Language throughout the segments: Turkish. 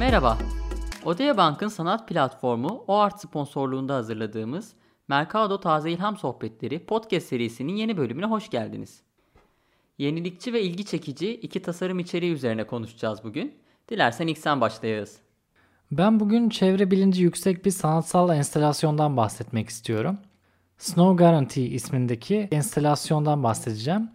Merhaba. Odea Bank'ın sanat platformu OART sponsorluğunda hazırladığımız Mercado Taze İlham Sohbetleri podcast serisinin yeni bölümüne hoş geldiniz. Yenilikçi ve ilgi çekici iki tasarım içeriği üzerine konuşacağız bugün. Dilersen ilk sen başlayağız. Ben bugün çevre bilinci yüksek bir sanatsal enstalasyondan bahsetmek istiyorum. Snow Guarantee ismindeki enstalasyondan bahsedeceğim.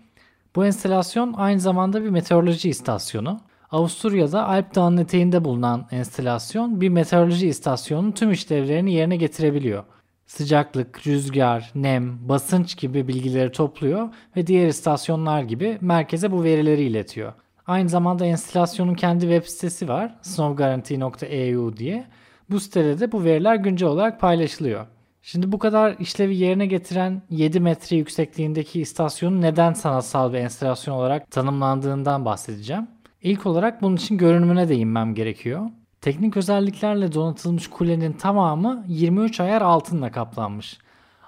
Bu enstalasyon aynı zamanda bir meteoroloji istasyonu. Avusturya'da Alp Dağı'nın eteğinde bulunan enstalasyon bir meteoroloji istasyonunun tüm işlevlerini yerine getirebiliyor. Sıcaklık, rüzgar, nem, basınç gibi bilgileri topluyor ve diğer istasyonlar gibi merkeze bu verileri iletiyor. Aynı zamanda enstalasyonun kendi web sitesi var snowguarantee.eu diye. Bu sitede de bu veriler güncel olarak paylaşılıyor. Şimdi bu kadar işlevi yerine getiren 7 metre yüksekliğindeki istasyonun neden sanatsal bir enstalasyon olarak tanımlandığından bahsedeceğim. İlk olarak bunun için görünümüne değinmem gerekiyor. Teknik özelliklerle donatılmış kulenin tamamı 23 ayar altınla kaplanmış.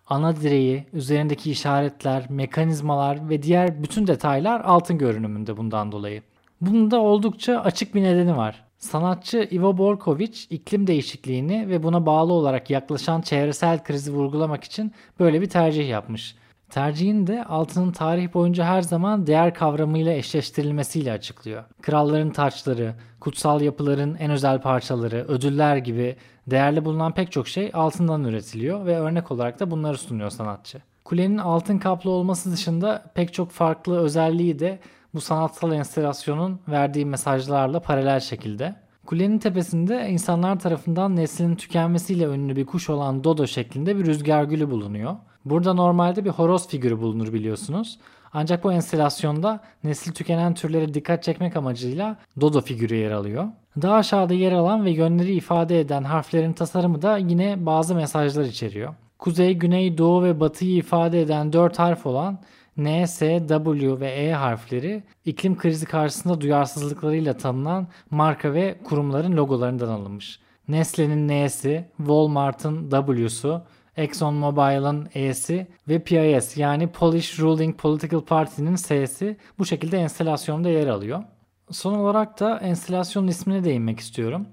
Ana direği, üzerindeki işaretler, mekanizmalar ve diğer bütün detaylar altın görünümünde bundan dolayı. Bunun da oldukça açık bir nedeni var. Sanatçı Ivo Borkovic iklim değişikliğini ve buna bağlı olarak yaklaşan çevresel krizi vurgulamak için böyle bir tercih yapmış. Tercihini de altının tarih boyunca her zaman değer kavramıyla eşleştirilmesiyle açıklıyor. Kralların taçları, kutsal yapıların en özel parçaları, ödüller gibi değerli bulunan pek çok şey altından üretiliyor ve örnek olarak da bunları sunuyor sanatçı. Kulenin altın kaplı olması dışında pek çok farklı özelliği de bu sanatsal enstalasyonun verdiği mesajlarla paralel şekilde. Kulenin tepesinde insanlar tarafından neslinin tükenmesiyle ünlü bir kuş olan Dodo şeklinde bir rüzgar gülü bulunuyor. Burada normalde bir horoz figürü bulunur biliyorsunuz. Ancak bu enstalasyonda nesli tükenen türlere dikkat çekmek amacıyla Dodo figürü yer alıyor. Daha aşağıda yer alan ve yönleri ifade eden harflerin tasarımı da yine bazı mesajlar içeriyor. Kuzey, güney, doğu ve batıyı ifade eden 4 harf olan N, S, W ve E harfleri iklim krizi karşısında duyarsızlıklarıyla tanınan marka ve kurumların logolarından alınmış. Nestle'nin N'si, Walmart'ın W'su, ExxonMobil'ın E'si ve PIS yani Polish Ruling Political Party'nin S'si bu şekilde enstalasyonda yer alıyor. Son olarak da enstalasyonun ismine değinmek istiyorum.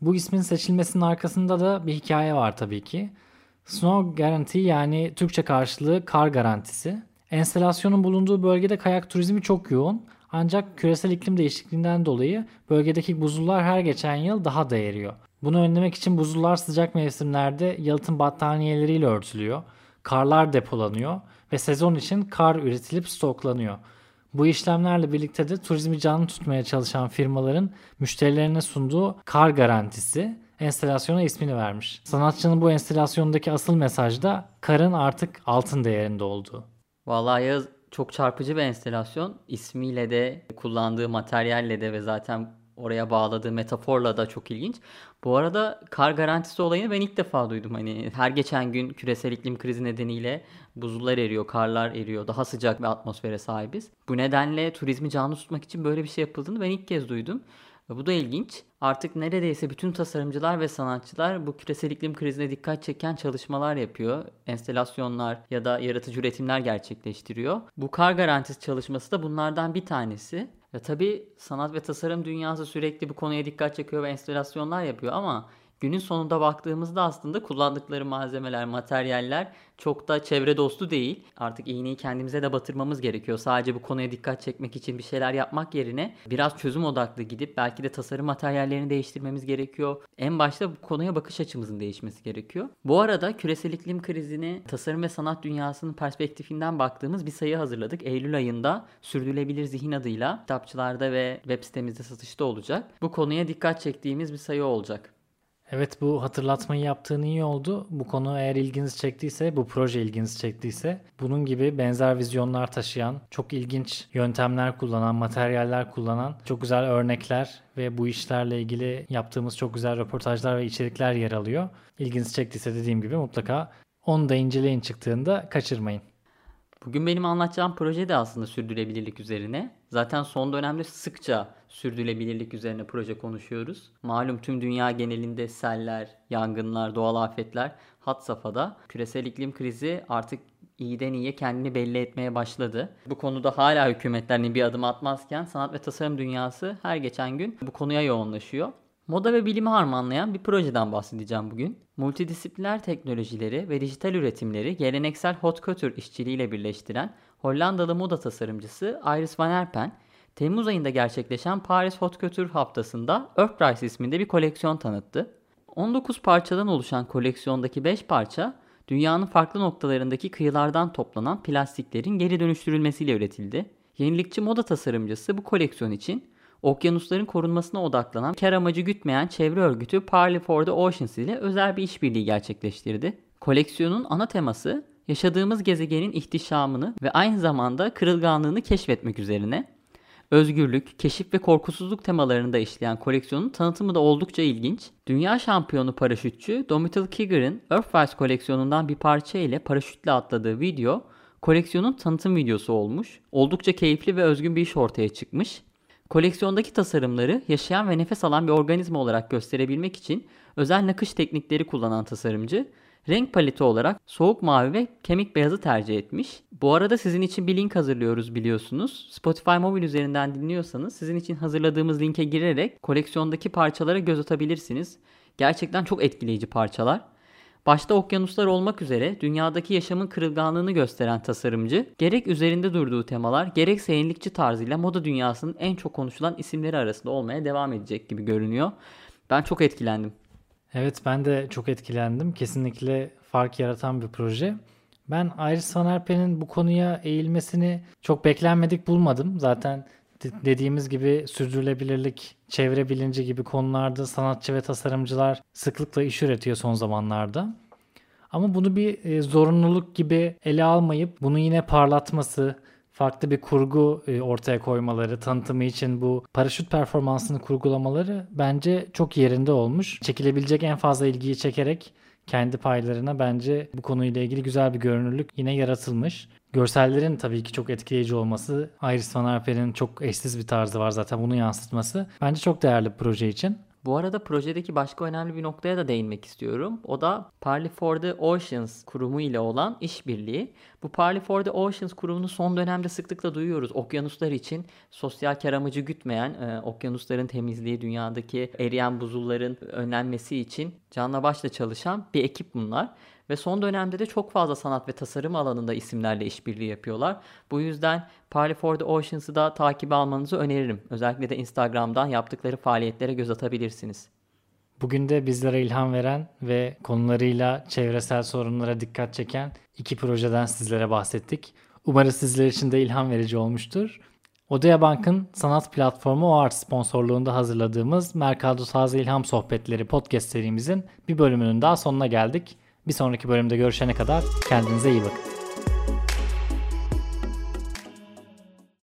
Bu ismin seçilmesinin arkasında da bir hikaye var tabii ki. Snow Guarantee yani Türkçe karşılığı kar garantisi. Enstalasyonun bulunduğu bölgede kayak turizmi çok yoğun. Ancak küresel iklim değişikliğinden dolayı bölgedeki buzullar her geçen yıl daha da eriyor. Bunu önlemek için buzullar sıcak mevsimlerde yalıtım battaniyeleriyle örtülüyor. Karlar depolanıyor ve sezon için kar üretilip stoklanıyor. Bu işlemlerle birlikte de turizmi canlı tutmaya çalışan firmaların müşterilerine sunduğu kar garantisi enstalasyona ismini vermiş. Sanatçının bu enstalasyondaki asıl mesaj da karın artık altın değerinde olduğu. Vallahi Yağız çok çarpıcı bir enstelasyon. İsmiyle de kullandığı materyalle de ve zaten oraya bağladığı metaforla da çok ilginç. Bu arada kar garantisi olayını ben ilk defa duydum. Hani her geçen gün küresel iklim krizi nedeniyle buzullar eriyor, karlar eriyor. Daha sıcak bir atmosfere sahibiz. Bu nedenle turizmi canlı tutmak için böyle bir şey yapıldığını ben ilk kez duydum. Bu da ilginç. Artık neredeyse bütün tasarımcılar ve sanatçılar bu küresel iklim krizine dikkat çeken çalışmalar yapıyor. Enstelasyonlar ya da yaratıcı üretimler gerçekleştiriyor. Bu kar garantisi çalışması da bunlardan bir tanesi. Ya tabii sanat ve tasarım dünyası sürekli bu konuya dikkat çekiyor ve enstalasyonlar yapıyor ama günün sonunda baktığımızda aslında kullandıkları malzemeler, materyaller çok da çevre dostu değil. Artık iğneyi kendimize de batırmamız gerekiyor. Sadece bu konuya dikkat çekmek için bir şeyler yapmak yerine biraz çözüm odaklı gidip belki de tasarım materyallerini değiştirmemiz gerekiyor. En başta bu konuya bakış açımızın değişmesi gerekiyor. Bu arada küresel iklim krizini tasarım ve sanat dünyasının perspektifinden baktığımız bir sayı hazırladık. Eylül ayında Sürdürülebilir Zihin adıyla kitapçılarda ve web sitemizde satışta olacak. Bu konuya dikkat çektiğimiz bir sayı olacak. Evet bu hatırlatmayı yaptığın iyi oldu. Bu konu eğer ilginizi çektiyse, bu proje ilginizi çektiyse bunun gibi benzer vizyonlar taşıyan, çok ilginç yöntemler kullanan, materyaller kullanan çok güzel örnekler ve bu işlerle ilgili yaptığımız çok güzel röportajlar ve içerikler yer alıyor. İlginizi çektiyse dediğim gibi mutlaka onu da inceleyin çıktığında kaçırmayın. Bugün benim anlatacağım proje de aslında sürdürülebilirlik üzerine. Zaten son dönemde sıkça sürdürülebilirlik üzerine proje konuşuyoruz. Malum tüm dünya genelinde seller, yangınlar, doğal afetler hat safhada. Küresel iklim krizi artık iyiden iyiye kendini belli etmeye başladı. Bu konuda hala hükümetlerin bir adım atmazken sanat ve tasarım dünyası her geçen gün bu konuya yoğunlaşıyor. Moda ve bilimi harmanlayan bir projeden bahsedeceğim bugün. Multidisipliner teknolojileri ve dijital üretimleri geleneksel hot couture işçiliğiyle birleştiren Hollandalı moda tasarımcısı Iris van Herpen, Temmuz ayında gerçekleşen Paris Hot Couture haftasında Earthrise isminde bir koleksiyon tanıttı. 19 parçadan oluşan koleksiyondaki 5 parça dünyanın farklı noktalarındaki kıyılardan toplanan plastiklerin geri dönüştürülmesiyle üretildi. Yenilikçi moda tasarımcısı bu koleksiyon için okyanusların korunmasına odaklanan kar amacı gütmeyen çevre örgütü Parley for the Oceans ile özel bir işbirliği gerçekleştirdi. Koleksiyonun ana teması yaşadığımız gezegenin ihtişamını ve aynı zamanda kırılganlığını keşfetmek üzerine. Özgürlük, keşif ve korkusuzluk temalarında işleyen koleksiyonun tanıtımı da oldukça ilginç. Dünya şampiyonu paraşütçü Domitil Kiger'ın Earthrise koleksiyonundan bir parça ile paraşütle atladığı video koleksiyonun tanıtım videosu olmuş. Oldukça keyifli ve özgün bir iş ortaya çıkmış. Koleksiyondaki tasarımları yaşayan ve nefes alan bir organizma olarak gösterebilmek için özel nakış teknikleri kullanan tasarımcı renk paleti olarak soğuk mavi ve kemik beyazı tercih etmiş. Bu arada sizin için bir link hazırlıyoruz biliyorsunuz. Spotify Mobile üzerinden dinliyorsanız sizin için hazırladığımız linke girerek koleksiyondaki parçalara göz atabilirsiniz. Gerçekten çok etkileyici parçalar. Başta okyanuslar olmak üzere dünyadaki yaşamın kırılganlığını gösteren tasarımcı, gerek üzerinde durduğu temalar, gerekse yenilikçi tarzıyla moda dünyasının en çok konuşulan isimleri arasında olmaya devam edecek gibi görünüyor. Ben çok etkilendim. Evet ben de çok etkilendim. Kesinlikle fark yaratan bir proje. Ben Iris Van Herpen'in bu konuya eğilmesini çok beklenmedik bulmadım. Zaten dediğimiz gibi sürdürülebilirlik, çevre bilinci gibi konularda sanatçı ve tasarımcılar sıklıkla iş üretiyor son zamanlarda. Ama bunu bir e, zorunluluk gibi ele almayıp bunu yine parlatması, farklı bir kurgu e, ortaya koymaları, tanıtımı için bu paraşüt performansını kurgulamaları bence çok yerinde olmuş. Çekilebilecek en fazla ilgiyi çekerek kendi paylarına bence bu konuyla ilgili güzel bir görünürlük yine yaratılmış. Görsellerin tabii ki çok etkileyici olması, Iris Van Herpen'in çok eşsiz bir tarzı var zaten bunu yansıtması. Bence çok değerli bir proje için. Bu arada projedeki başka önemli bir noktaya da değinmek istiyorum. O da Parley for the Oceans kurumu ile olan işbirliği. Bu Parley for the Oceans kurumunu son dönemde sıklıkla duyuyoruz. Okyanuslar için sosyal kar amacı gütmeyen, e, okyanusların temizliği, dünyadaki eriyen buzulların önlenmesi için canla başla çalışan bir ekip bunlar. Ve son dönemde de çok fazla sanat ve tasarım alanında isimlerle işbirliği yapıyorlar. Bu yüzden Parley for the Oceans'ı da takip almanızı öneririm. Özellikle de Instagram'dan yaptıkları faaliyetlere göz atabilirsiniz. Bugün de bizlere ilham veren ve konularıyla çevresel sorunlara dikkat çeken iki projeden sizlere bahsettik. Umarız sizler için de ilham verici olmuştur. Odea Bank'ın sanat platformu OART sponsorluğunda hazırladığımız Mercado Taze İlham Sohbetleri podcast serimizin bir bölümünün daha sonuna geldik. Bir sonraki bölümde görüşene kadar kendinize iyi bakın.